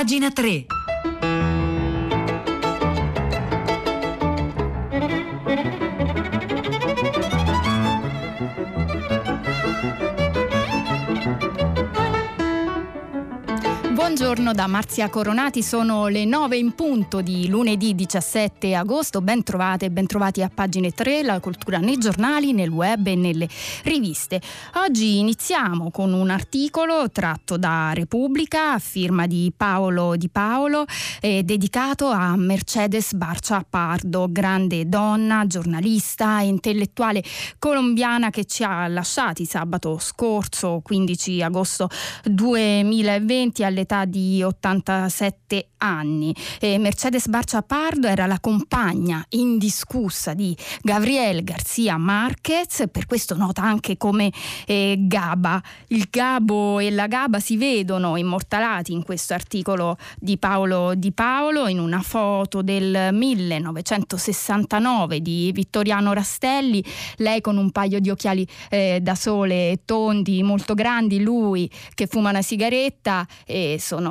Pagina 3. Buongiorno da Marzia Coronati, sono le 9 in punto di lunedì 17 agosto. Ben trovate e ben trovati a pagine 3, la cultura nei giornali, nel web e nelle riviste. Oggi iniziamo con un articolo tratto da Repubblica a firma di Paolo Di Paolo, eh, dedicato a Mercedes Barcia Pardo, grande donna, giornalista e intellettuale colombiana che ci ha lasciati sabato scorso, 15 agosto 2020, all'età di 87 anni. E Mercedes Barcia Pardo era la compagna indiscussa di Gabriel Garcia Marquez, per questo nota anche come eh, Gaba. Il Gabo e la Gaba si vedono immortalati in questo articolo di Paolo Di Paolo in una foto del 1969 di Vittoriano Rastelli, lei con un paio di occhiali eh, da sole tondi molto grandi, lui che fuma una sigaretta e sono,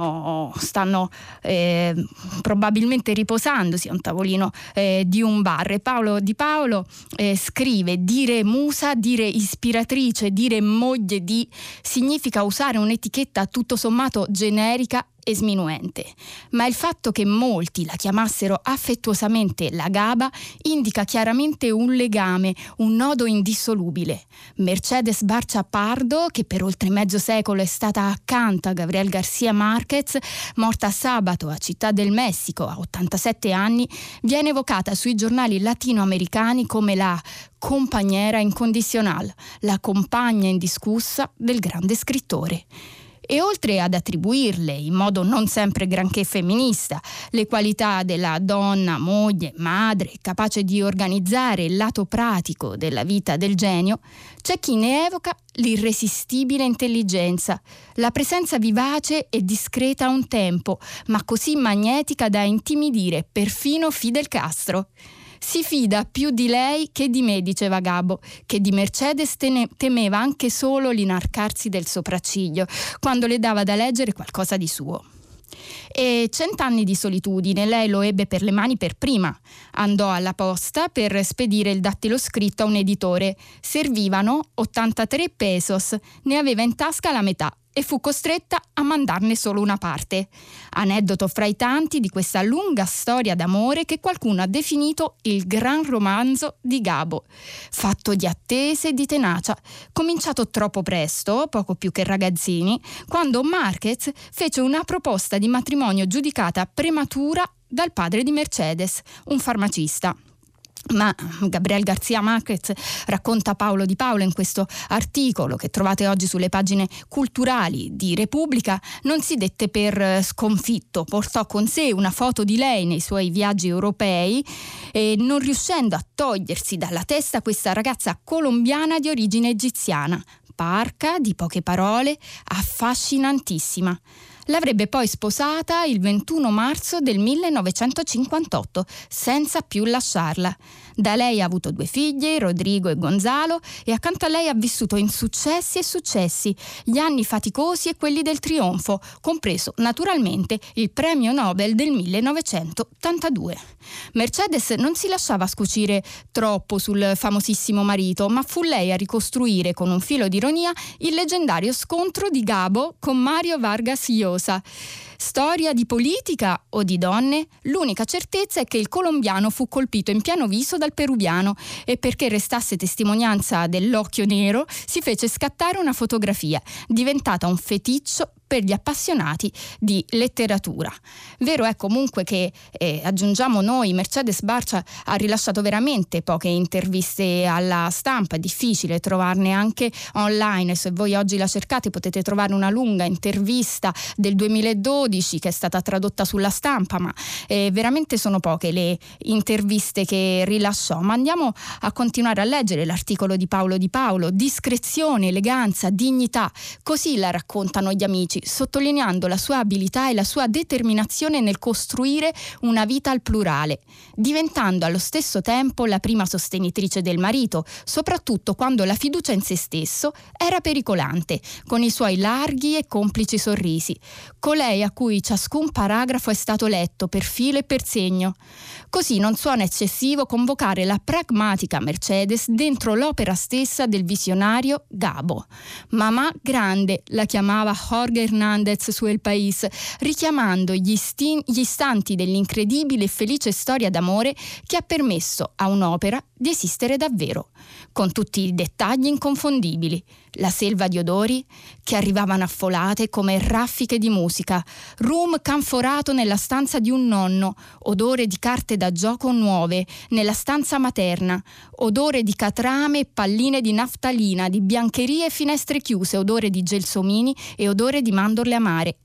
stanno eh, probabilmente riposandosi a un tavolino eh, di un bar. E Paolo Di Paolo eh, scrive dire musa, dire ispiratrice, dire moglie di significa usare un'etichetta tutto sommato generica e sminuente, ma il fatto che molti la chiamassero affettuosamente la Gaba indica chiaramente un legame, un nodo indissolubile. Mercedes Barcia Pardo, che per oltre mezzo secolo è stata accanto a Gabriel Garcia Marquez, morta sabato a Città del Messico a 87 anni, viene evocata sui giornali latinoamericani come la compagnera incondizionale, la compagna indiscussa del grande scrittore e oltre ad attribuirle in modo non sempre granché femminista le qualità della donna, moglie, madre, capace di organizzare il lato pratico della vita del genio, c'è chi ne evoca l'irresistibile intelligenza, la presenza vivace e discreta a un tempo, ma così magnetica da intimidire perfino Fidel Castro. Si fida più di lei che di me, diceva Gabo, che di Mercedes temeva anche solo l'inarcarsi del sopracciglio, quando le dava da leggere qualcosa di suo. E cent'anni di solitudine lei lo ebbe per le mani per prima. Andò alla posta per spedire il dattilo scritto a un editore. Servivano 83 pesos, ne aveva in tasca la metà e fu costretta a mandarne solo una parte. Aneddoto fra i tanti di questa lunga storia d'amore che qualcuno ha definito il gran romanzo di Gabo, fatto di attese e di tenacia, cominciato troppo presto, poco più che ragazzini, quando Marquez fece una proposta di matrimonio giudicata prematura dal padre di Mercedes, un farmacista. Ma Gabriel Garcia Marquez racconta Paolo Di Paolo in questo articolo che trovate oggi sulle pagine culturali di Repubblica, non si dette per sconfitto, portò con sé una foto di lei nei suoi viaggi europei e non riuscendo a togliersi dalla testa questa ragazza colombiana di origine egiziana, parca, di poche parole, affascinantissima. L'avrebbe poi sposata il 21 marzo del 1958, senza più lasciarla. Da lei ha avuto due figli, Rodrigo e Gonzalo, e accanto a lei ha vissuto insuccessi e successi, gli anni faticosi e quelli del trionfo, compreso naturalmente il premio Nobel del 1982. Mercedes non si lasciava scucire troppo sul famosissimo marito, ma fu lei a ricostruire con un filo di ironia il leggendario scontro di Gabo con Mario Vargas Llosa. Storia di politica o di donne? L'unica certezza è che il colombiano fu colpito in pieno viso dal peruviano e perché restasse testimonianza dell'occhio nero si fece scattare una fotografia, diventata un feticcio per gli appassionati di letteratura. Vero è comunque che, eh, aggiungiamo noi, Mercedes Barcia ha rilasciato veramente poche interviste alla stampa, è difficile trovarne anche online, se voi oggi la cercate potete trovare una lunga intervista del 2012 che è stata tradotta sulla stampa, ma eh, veramente sono poche le interviste che rilasciò. Ma andiamo a continuare a leggere l'articolo di Paolo Di Paolo, discrezione, eleganza, dignità, così la raccontano gli amici Rossi, sottolineando la sua abilità e la sua determinazione nel costruire una vita al plurale, diventando allo stesso tempo la prima sostenitrice del marito, soprattutto quando la fiducia in se stesso era pericolante, con i suoi larghi e complici sorrisi, colei a cui ciascun paragrafo è stato letto per filo e per segno. Così non suona eccessivo convocare la pragmatica Mercedes dentro l'opera stessa del visionario Gabo. Mamma grande la chiamava Jorge Hernández su El País, richiamando gli, sti- gli istanti dell'incredibile e felice storia d'amore che ha permesso a un'opera di esistere davvero, con tutti i dettagli inconfondibili, la selva di odori che arrivavano affolate come raffiche di musica, rum canforato nella stanza di un nonno, odore di carte da gioco nuove nella stanza materna, odore di catrame e palline di naftalina, di biancherie e finestre chiuse, odore di gelsomini e odore di mandorle amare.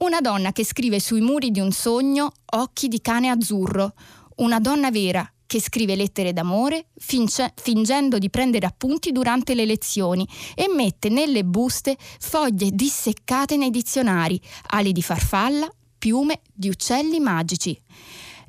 Una donna che scrive sui muri di un sogno occhi di cane azzurro, una donna vera che scrive lettere d'amore finge, fingendo di prendere appunti durante le lezioni e mette nelle buste foglie disseccate nei dizionari, ali di farfalla, piume di uccelli magici.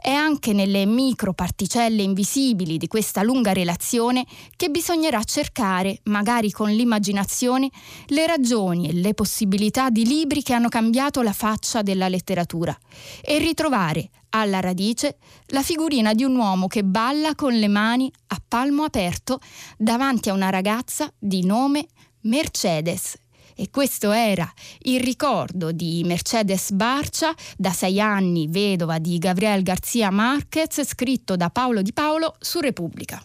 È anche nelle microparticelle invisibili di questa lunga relazione che bisognerà cercare, magari con l'immaginazione, le ragioni e le possibilità di libri che hanno cambiato la faccia della letteratura e ritrovare alla radice la figurina di un uomo che balla con le mani a palmo aperto davanti a una ragazza di nome Mercedes e questo era il ricordo di Mercedes Barcia, da sei anni vedova di Gabriel Garcia Marquez, scritto da Paolo Di Paolo su Repubblica.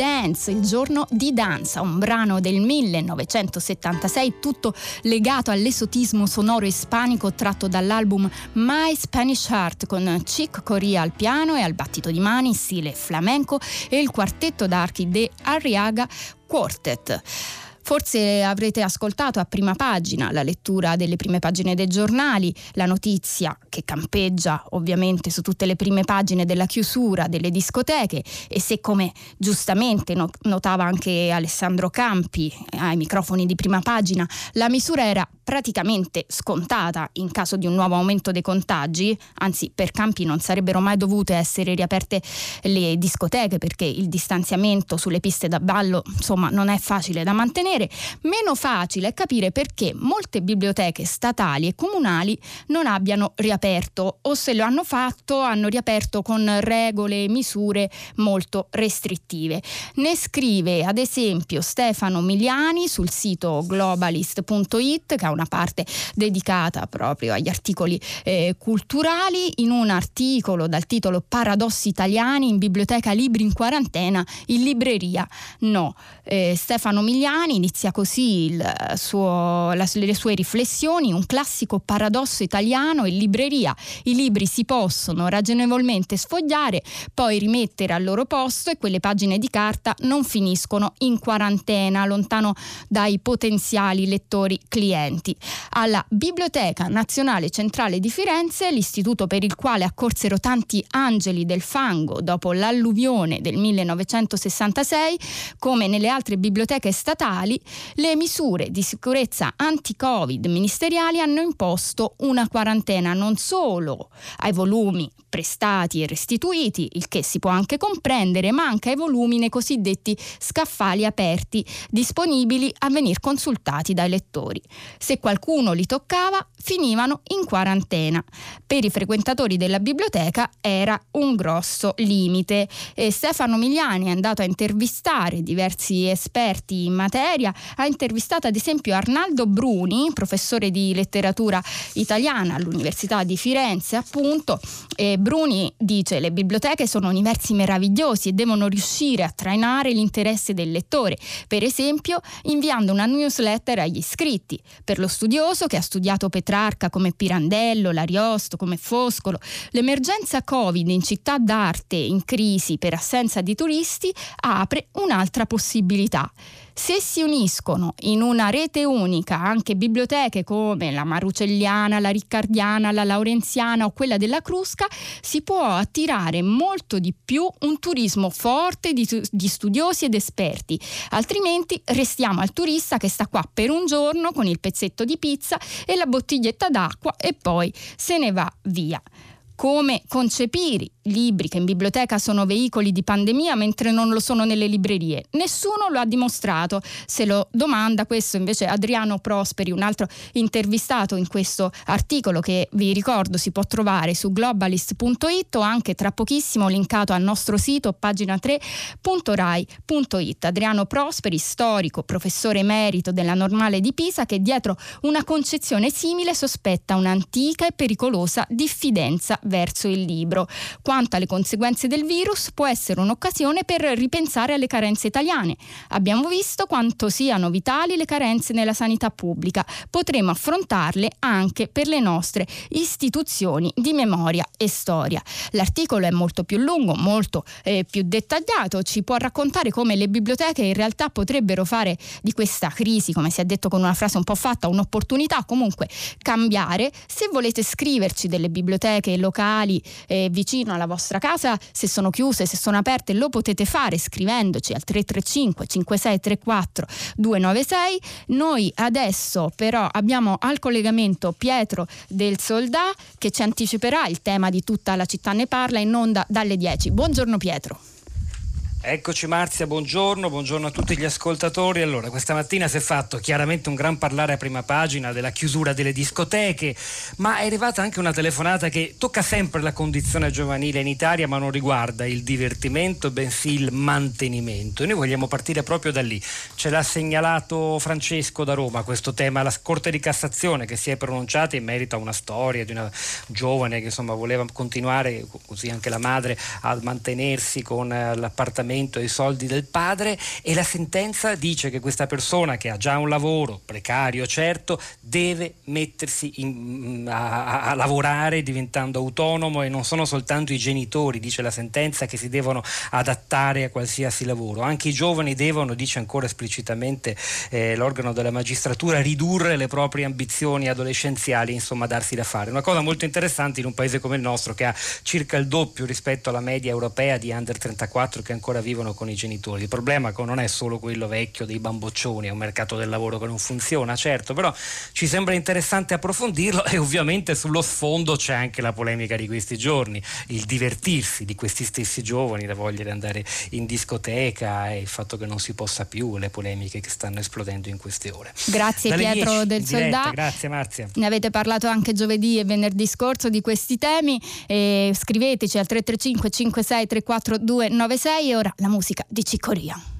Dance, il giorno di danza, un brano del 1976 tutto legato all'esotismo sonoro ispanico tratto dall'album My Spanish Heart con Chick Corea al piano e al battito di mani, stile flamenco e il quartetto d'archi de Arriaga Quartet. Forse avrete ascoltato a prima pagina la lettura delle prime pagine dei giornali, la notizia che campeggia ovviamente su tutte le prime pagine della chiusura delle discoteche e se come giustamente notava anche Alessandro Campi ai microfoni di prima pagina, la misura era praticamente scontata in caso di un nuovo aumento dei contagi, anzi per Campi non sarebbero mai dovute essere riaperte le discoteche perché il distanziamento sulle piste da ballo insomma non è facile da mantenere, meno facile è capire perché molte biblioteche statali e comunali non abbiano riaperto o se lo hanno fatto hanno riaperto con regole e misure molto restrittive. Ne scrive ad esempio Stefano Miliani sul sito globalist.it che ha una parte dedicata proprio agli articoli eh, culturali in un articolo dal titolo Paradossi italiani in biblioteca libri in quarantena in libreria no. Eh, Stefano Miliani inizia così suo, la, le sue riflessioni un classico paradosso italiano in libreria. I libri si possono ragionevolmente sfogliare poi rimettere al loro posto e quelle pagine di carta non finiscono in quarantena lontano dai potenziali lettori clienti. Alla Biblioteca Nazionale Centrale di Firenze, l'istituto per il quale accorsero tanti angeli del fango dopo l'alluvione del 1966, come nelle altre biblioteche statali, le misure di sicurezza anti-Covid ministeriali hanno imposto una quarantena non solo ai volumi prestati e restituiti, il che si può anche comprendere, ma anche ai volumi nei cosiddetti scaffali aperti, disponibili a venir consultati dai lettori. Se qualcuno li toccava, finivano in quarantena. Per i frequentatori della biblioteca era un grosso limite. E Stefano Migliani è andato a intervistare diversi esperti in materia, ha intervistato ad esempio Arnaldo Bruni, professore di letteratura italiana all'Università di Firenze, appunto. E Bruni dice le biblioteche sono universi meravigliosi e devono riuscire a trainare l'interesse del lettore, per esempio inviando una newsletter agli iscritti. Per lo studioso che ha studiato Petrarca come Pirandello, l'Ariosto come Foscolo. L'emergenza Covid in città d'arte in crisi per assenza di turisti apre un'altra possibilità. Se si uniscono in una rete unica anche biblioteche come la Marucelliana, la Riccardiana, la Laurenziana o quella della Crusca, si può attirare molto di più un turismo forte di, di studiosi ed esperti. Altrimenti restiamo al turista che sta qua per un giorno con il pezzetto di pizza e la bottiglietta d'acqua e poi se ne va via come concepire libri che in biblioteca sono veicoli di pandemia mentre non lo sono nelle librerie. Nessuno lo ha dimostrato. Se lo domanda questo invece Adriano Prosperi, un altro intervistato in questo articolo che vi ricordo si può trovare su globalist.it o anche tra pochissimo linkato al nostro sito pagina 3.rai.it. Adriano Prosperi, storico, professore emerito della Normale di Pisa che dietro una concezione simile sospetta un'antica e pericolosa diffidenza verso il libro. Quanto alle conseguenze del virus, può essere un'occasione per ripensare alle carenze italiane. Abbiamo visto quanto siano vitali le carenze nella sanità pubblica. Potremo affrontarle anche per le nostre istituzioni di memoria e storia. L'articolo è molto più lungo, molto eh, più dettagliato, ci può raccontare come le biblioteche in realtà potrebbero fare di questa crisi, come si è detto con una frase un po' fatta, un'opportunità, comunque cambiare. Se volete scriverci delle biblioteche locali, locali eh, vicino alla vostra casa, se sono chiuse, se sono aperte, lo potete fare scrivendoci al 335 5634 296. Noi adesso però abbiamo al collegamento Pietro del Soldà che ci anticiperà il tema di tutta la città ne parla in onda dalle 10. Buongiorno Pietro. Eccoci Marzia, buongiorno, buongiorno a tutti gli ascoltatori. Allora, questa mattina si è fatto chiaramente un gran parlare a prima pagina della chiusura delle discoteche, ma è arrivata anche una telefonata che tocca sempre la condizione giovanile in Italia, ma non riguarda il divertimento, bensì il mantenimento. E noi vogliamo partire proprio da lì. Ce l'ha segnalato Francesco da Roma questo tema, la Corte di Cassazione che si è pronunciata in merito a una storia di una giovane che insomma voleva continuare, così anche la madre, a mantenersi con eh, l'appartamento e i soldi del padre e la sentenza dice che questa persona che ha già un lavoro precario certo deve mettersi in, a, a, lavorare diventando autonomo e non sono soltanto i genitori, dice la sentenza, che si devono adattare a qualsiasi lavoro. Anche i giovani devono, dice ancora esplicitamente eh, l'organo della magistratura, ridurre le proprie ambizioni adolescenziali, insomma darsi da fare. Una cosa molto interessante in un paese come il nostro che ha circa il doppio rispetto alla media europea di under 34 che ancora vivono con i genitori. Il problema non è solo quello vecchio dei bamboccioni, è un mercato del lavoro che non funziona, certo, però ci sembra interessante approfondirlo e ovviamente sullo sfondo c'è anche la polemica di questi giorni, il divertirsi di questi stessi giovani, la voglia di andare in discoteca e il fatto che non si possa più, le polemiche che stanno esplodendo in queste ore. Grazie Dalle Pietro 10, del Soldato. Grazie Marzia. Ne avete parlato anche giovedì e venerdì scorso di questi temi. E scriveteci al 335 56 34 296 e ora la musica di Cicoria.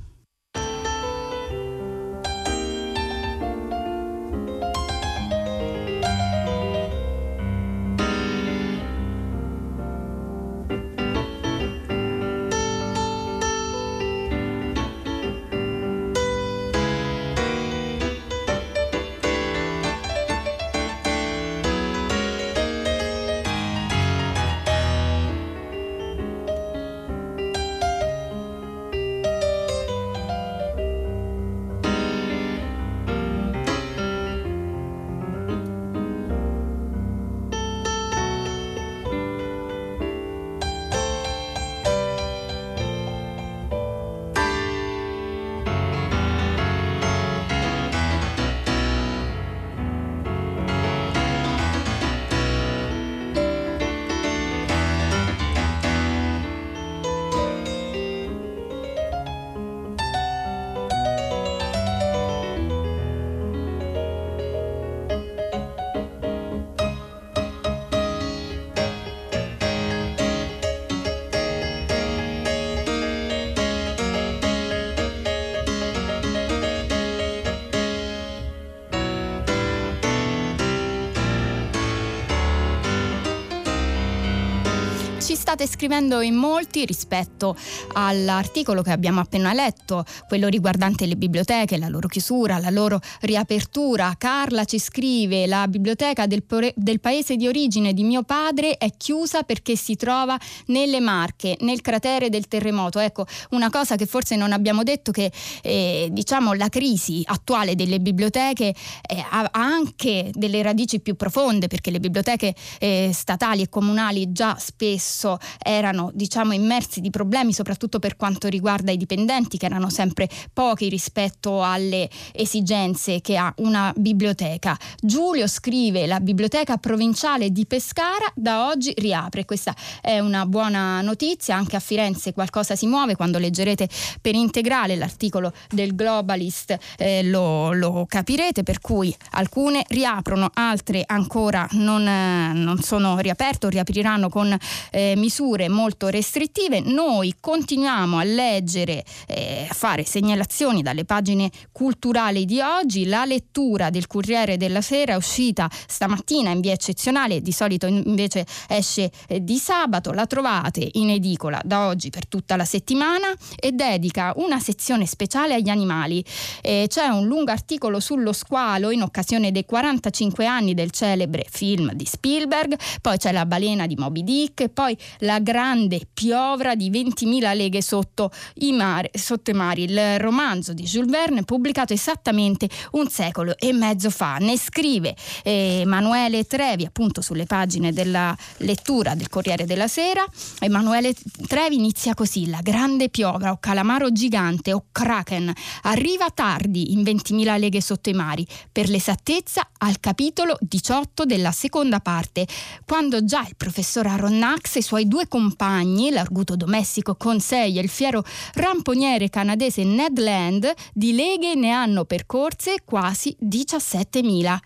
State scrivendo in molti rispetto all'articolo che abbiamo appena letto, quello riguardante le biblioteche, la loro chiusura, la loro riapertura. Carla ci scrive: La biblioteca del, del paese di origine di mio padre è chiusa perché si trova nelle Marche, nel cratere del terremoto. Ecco, una cosa che forse non abbiamo detto che eh, diciamo la crisi attuale delle biblioteche eh, ha anche delle radici più profonde perché le biblioteche eh, statali e comunali già spesso erano diciamo immersi di problemi soprattutto per quanto riguarda i dipendenti che erano sempre pochi rispetto alle esigenze che ha una biblioteca. Giulio scrive la biblioteca provinciale di Pescara da oggi riapre, questa è una buona notizia, anche a Firenze qualcosa si muove, quando leggerete per integrale l'articolo del Globalist eh, lo, lo, capirete, per cui alcune riaprono, altre ancora non, eh, non sono riaperte o riapriranno con eh, misure molto restrittive. Noi continuiamo a leggere, eh, a fare segnalazioni dalle pagine culturali di oggi. La lettura del Corriere della Sera è uscita stamattina in via eccezionale, di solito invece esce eh, di sabato. La trovate in edicola da oggi per tutta la settimana e dedica una sezione speciale agli animali. Eh, c'è un lungo articolo sullo squalo in occasione dei 45 anni del celebre film di Spielberg, poi c'è la balena di Moby Dick, poi la grande piovra di 20.000 leghe sotto i, mari, sotto i mari. Il romanzo di Jules Verne pubblicato esattamente un secolo e mezzo fa. Ne scrive eh, Emanuele Trevi appunto sulle pagine della lettura del Corriere della Sera. Emanuele Trevi inizia così: La grande piovra o calamaro gigante o kraken arriva tardi in 20.000 leghe sotto i mari, per l'esattezza al capitolo 18 della seconda parte, quando già il professor Aronnax e i suoi due compagni, l'arguto domestico Conseil e il fiero ramponiere canadese Ned Land, di leghe ne hanno percorse quasi 17.000.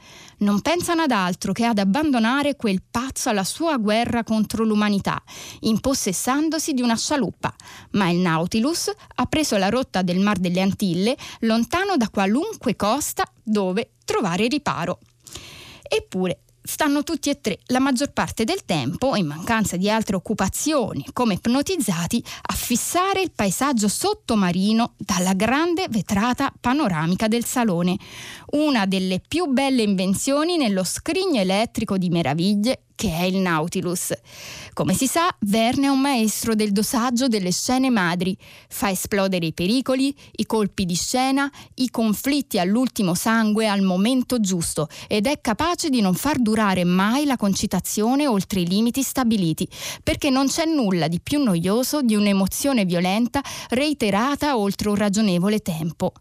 Non pensano ad altro che ad abbandonare quel pazzo alla sua guerra contro l'umanità, impossessandosi di una scialuppa. Ma il Nautilus ha preso la rotta del Mar delle Antille, lontano da qualunque costa dove trovare riparo. Eppure stanno tutti e tre la maggior parte del tempo, in mancanza di altre occupazioni, come ipnotizzati, a fissare il paesaggio sottomarino dalla grande vetrata panoramica del salone, una delle più belle invenzioni nello scrigno elettrico di meraviglie che è il Nautilus. Come si sa, Verne è un maestro del dosaggio delle scene madri, fa esplodere i pericoli, i colpi di scena, i conflitti all'ultimo sangue al momento giusto ed è capace di non far durare mai la concitazione oltre i limiti stabiliti, perché non c'è nulla di più noioso di un'emozione violenta reiterata oltre un ragionevole tempo.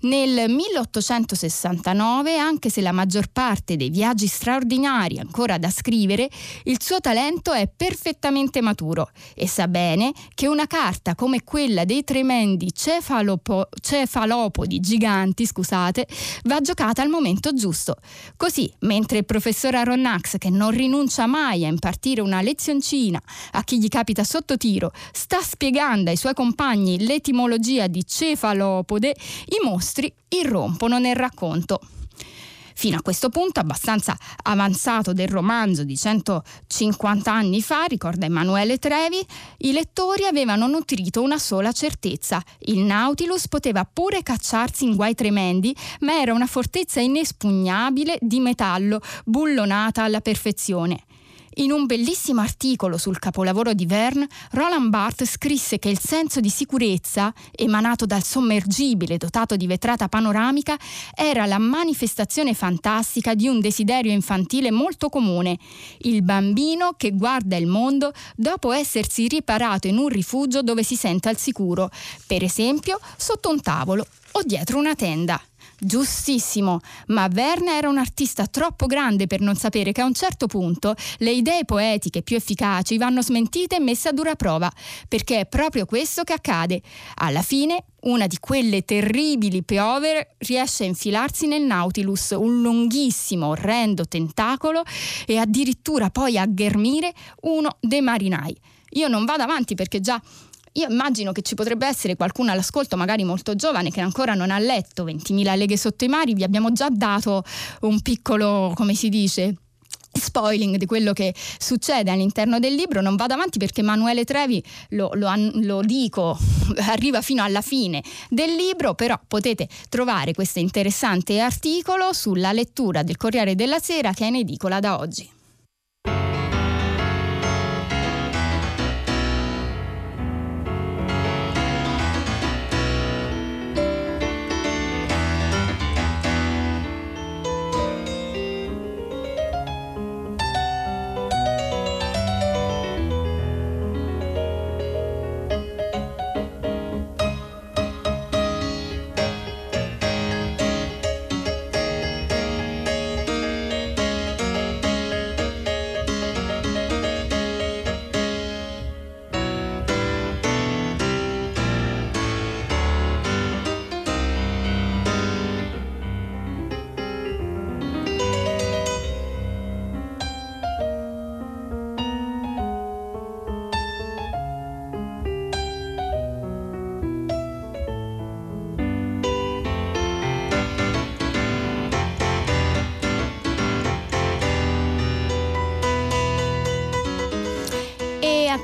Nel 1869, anche se la maggior parte dei viaggi straordinari ancora da scrivere, il suo talento è perfettamente maturo e sa bene che una carta come quella dei tremendi cefalopo- cefalopodi giganti, scusate, va giocata al momento giusto. Così, mentre il professor Aronnax, che non rinuncia mai a impartire una lezioncina a chi gli capita sotto tiro, sta spiegando ai suoi compagni l'etimologia di cefalopode, i mostri mostri irrompono nel racconto. Fino a questo punto, abbastanza avanzato del romanzo di 150 anni fa, ricorda Emanuele Trevi, i lettori avevano nutrito una sola certezza. Il Nautilus poteva pure cacciarsi in guai tremendi, ma era una fortezza inespugnabile di metallo, bullonata alla perfezione. In un bellissimo articolo sul capolavoro di Verne, Roland Barthes scrisse che il senso di sicurezza, emanato dal sommergibile dotato di vetrata panoramica, era la manifestazione fantastica di un desiderio infantile molto comune, il bambino che guarda il mondo dopo essersi riparato in un rifugio dove si sente al sicuro, per esempio sotto un tavolo o dietro una tenda. Giustissimo, ma Verne era un artista troppo grande per non sapere che a un certo punto le idee poetiche più efficaci vanno smentite e messe a dura prova, perché è proprio questo che accade. Alla fine una di quelle terribili piovere riesce a infilarsi nel Nautilus, un lunghissimo, orrendo tentacolo e addirittura poi a ghermire uno dei marinai. Io non vado avanti perché già io immagino che ci potrebbe essere qualcuno all'ascolto, magari molto giovane, che ancora non ha letto 20.000 leghe sotto i mari. Vi abbiamo già dato un piccolo, come si dice, spoiling di quello che succede all'interno del libro. Non vado avanti perché Emanuele Trevi, lo, lo, lo, dico, arriva fino alla fine del libro, però potete trovare questo interessante articolo sulla lettura del Corriere della Sera che è in edicola da oggi.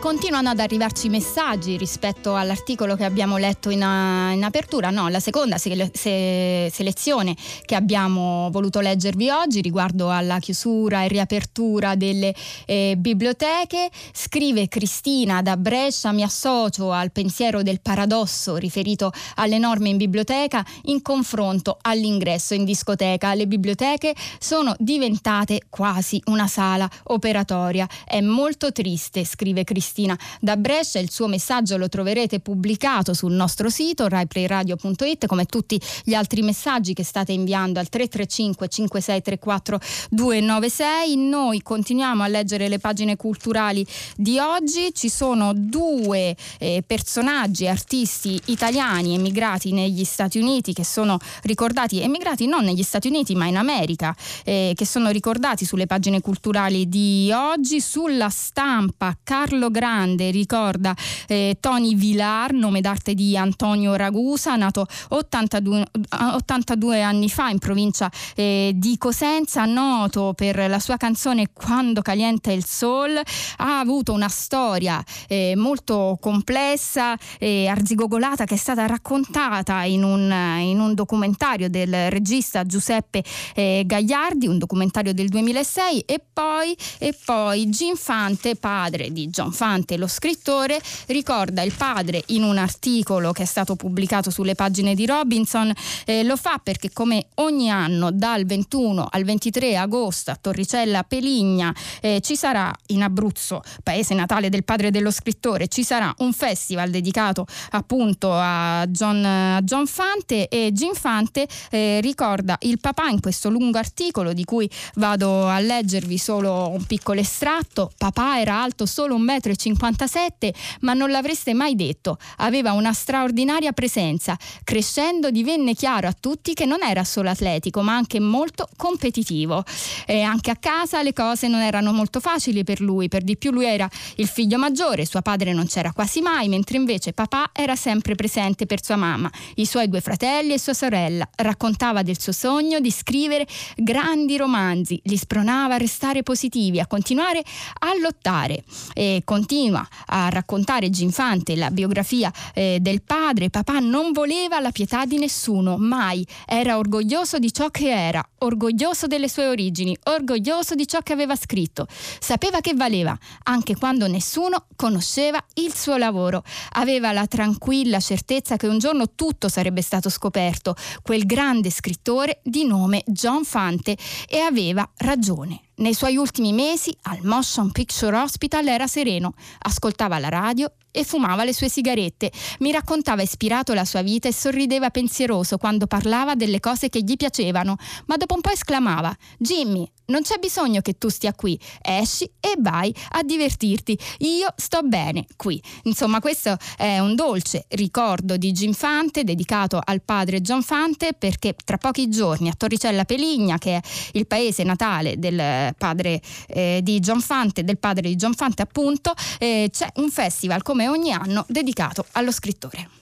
Continuano ad arrivarci messaggi rispetto all'articolo che abbiamo letto in, uh, in apertura. No, la seconda se- se- selezione che abbiamo voluto leggervi oggi riguardo alla chiusura e riapertura delle eh, biblioteche. Scrive Cristina da Brescia, mi associo al pensiero del paradosso riferito alle norme in biblioteca in confronto all'ingresso in discoteca. Le biblioteche sono diventate quasi una sala operatoria. È molto triste, scrive Cristina Cristina da Brescia. Il suo messaggio lo troverete pubblicato sul nostro sito raiplayradio.it come tutti gli altri messaggi che state inviando al 335 5634 296. Noi continuiamo a leggere le pagine culturali di oggi. Ci sono due eh, personaggi, artisti italiani emigrati negli Stati Uniti che sono ricordati, emigrati non negli Stati Uniti ma in America, eh, che sono ricordati sulle pagine culturali di oggi. Sulla stampa Carlo Grandi grande, ricorda eh, Tony Villar, nome d'arte di Antonio Ragusa, nato 82, 82 anni fa in provincia eh, di Cosenza, noto per la sua canzone Quando calienta il sol, ha avuto una storia eh, molto complessa e arzigogolata che è stata raccontata in un, in un documentario del regista Giuseppe eh, Gagliardi, un documentario del 2006 e poi, e poi Jim Fante, padre di John Fante, lo scrittore, ricorda il padre in un articolo che è stato pubblicato sulle pagine di Robinson, eh, lo fa perché come ogni anno dal 21 al 23 agosto a Torricella Peligna eh, ci sarà in Abruzzo, paese natale del padre dello scrittore, ci sarà un festival dedicato appunto a John, a John Fante e Jim Fante eh, ricorda il papà in questo lungo articolo di cui vado a leggervi solo un piccolo estratto. Papà era alto solo 1,57 m, ma non l'avreste mai detto. Aveva una straordinaria presenza. Crescendo divenne chiaro a tutti che non era solo atletico, ma anche molto competitivo. E anche a casa le cose non erano molto facili per lui, per di più lui era il figlio maggiore, suo padre non c'era quasi mai, mentre invece papà era sempre presente per sua mamma, i suoi due fratelli e sua sorella. Raccontava del suo sogno di scrivere grandi romanzi, li spronava a restare positivi, a continuare a lottare. E continua a raccontare Ginfante la biografia eh, del padre. Papà non voleva la pietà di nessuno, mai. Era orgoglioso di ciò che era, orgoglioso delle sue origini, orgoglioso di ciò che aveva scritto. Sapeva che valeva, anche quando nessuno conosceva il suo lavoro. Aveva la tranquilla certezza che un giorno tutto sarebbe stato scoperto, quel grande scrittore di nome John Fante, e aveva ragione. Nei suoi ultimi mesi al Motion Picture Hospital era sereno, ascoltava la radio e fumava le sue sigarette. Mi raccontava ispirato la sua vita e sorrideva pensieroso quando parlava delle cose che gli piacevano, ma dopo un po' esclamava: Jimmy, non c'è bisogno che tu stia qui, esci e vai a divertirti. Io sto bene qui. Insomma, questo è un dolce ricordo di Jim Fante dedicato al padre John Fante perché tra pochi giorni a Torricella Peligna, che è il paese natale del padre eh, di John Fante, del padre di John Fante appunto, eh, c'è un festival come ogni anno dedicato allo scrittore.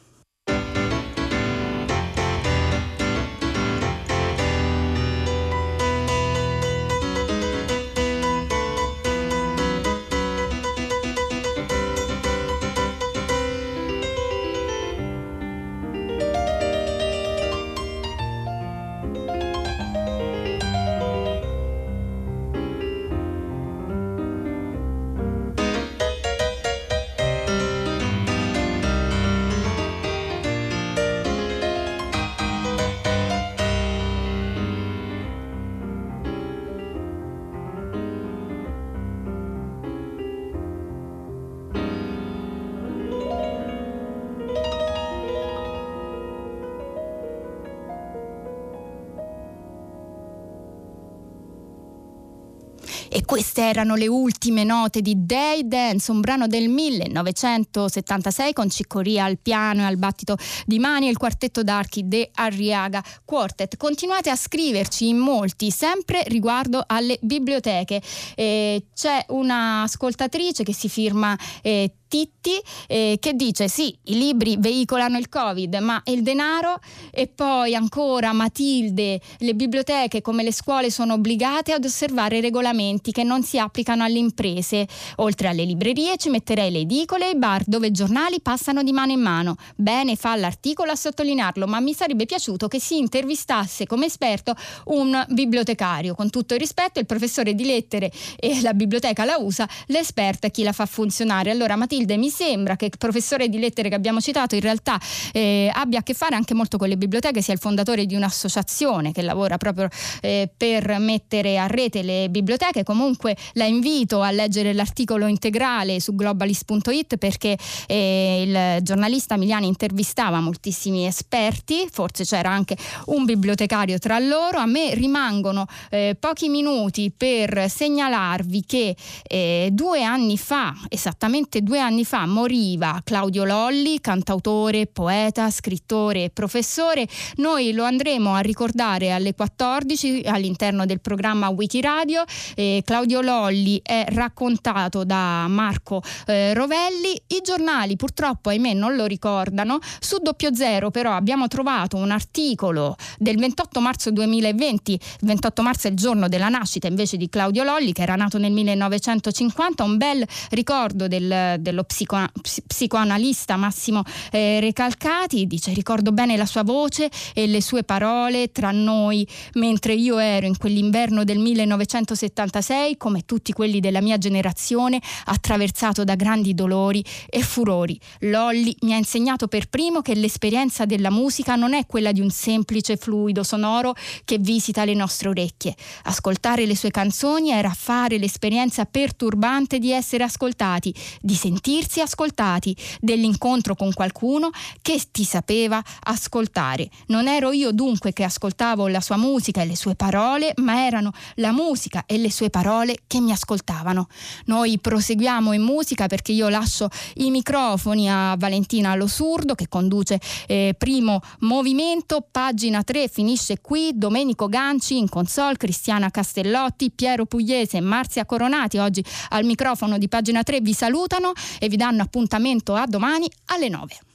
Queste erano le ultime note di Day Dance, un brano del 1976 con Ciccoria al piano e al battito di mani e il quartetto d'archi De Arriaga Quartet. Continuate a scriverci in molti, sempre riguardo alle biblioteche. Eh, c'è un'ascoltatrice che si firma eh, Titti eh, che dice sì, i libri veicolano il Covid, ma il denaro e poi ancora Matilde, le biblioteche come le scuole sono obbligate ad osservare regolamenti che non si applicano alle imprese. Oltre alle librerie ci metterei le edicole e i bar dove i giornali passano di mano in mano. Bene fa l'articolo a sottolinearlo, ma mi sarebbe piaciuto che si intervistasse come esperto un bibliotecario. Con tutto il rispetto, il professore di lettere e la biblioteca la usa, l'esperto è chi la fa funzionare. Allora Matilde Matilde, mi sembra che il professore di lettere che abbiamo citato in realtà eh, abbia a che fare anche molto con le biblioteche, sia il fondatore di un'associazione che lavora proprio eh, per mettere a rete le biblioteche. Comunque la invito a leggere l'articolo integrale su globalist.it perché eh, il giornalista Miliani intervistava moltissimi esperti, forse c'era anche un bibliotecario tra loro. A me rimangono eh, pochi minuti per segnalarvi che eh, due anni fa, esattamente due anni anni fa moriva Claudio Lolli, cantautore, poeta, scrittore e professore. Noi lo andremo a ricordare alle 14 all'interno del programma Wikiradio. Eh, Claudio Lolli è raccontato da Marco eh, Rovelli. I giornali purtroppo, ahimè, non lo ricordano. Su doppio zero però abbiamo trovato un articolo del 28 marzo 2020, il 28 marzo è il giorno della nascita invece di Claudio Lolli che era nato nel 1950, un bel ricordo del, dello psico, psicoanalista Massimo eh, Recalcati, dice ricordo bene la sua voce e le sue parole tra noi mentre io ero in quell'inverno del 1976 come tutti quelli della mia generazione attraversato da grandi dolori e furori. Lolli mi ha insegnato per primo che l'esperienza della musica non è quella di un semplice fluido sonoro che visita le nostre orecchie. Ascoltare le sue canzoni era fare l'esperienza perturbante di essere ascoltati, di sentirsi ascoltati, dell'incontro con qualcuno che ti sapeva ascoltare. Non ero io dunque che ascoltavo la sua musica e le sue parole, ma erano la musica e le sue parole che mi ascoltavano. Noi proseguiamo in musica perché io lascio i microfoni a Valentina Losurdo che conduce eh, primo movimento, pagina 3 finisce qui, Domenico Ganci in console, Cristiana Castellotti, Piero Pugliese Marzia Coronati oggi al microfono di pagina 3 vi salutano e vi danno appuntamento a domani alle 9.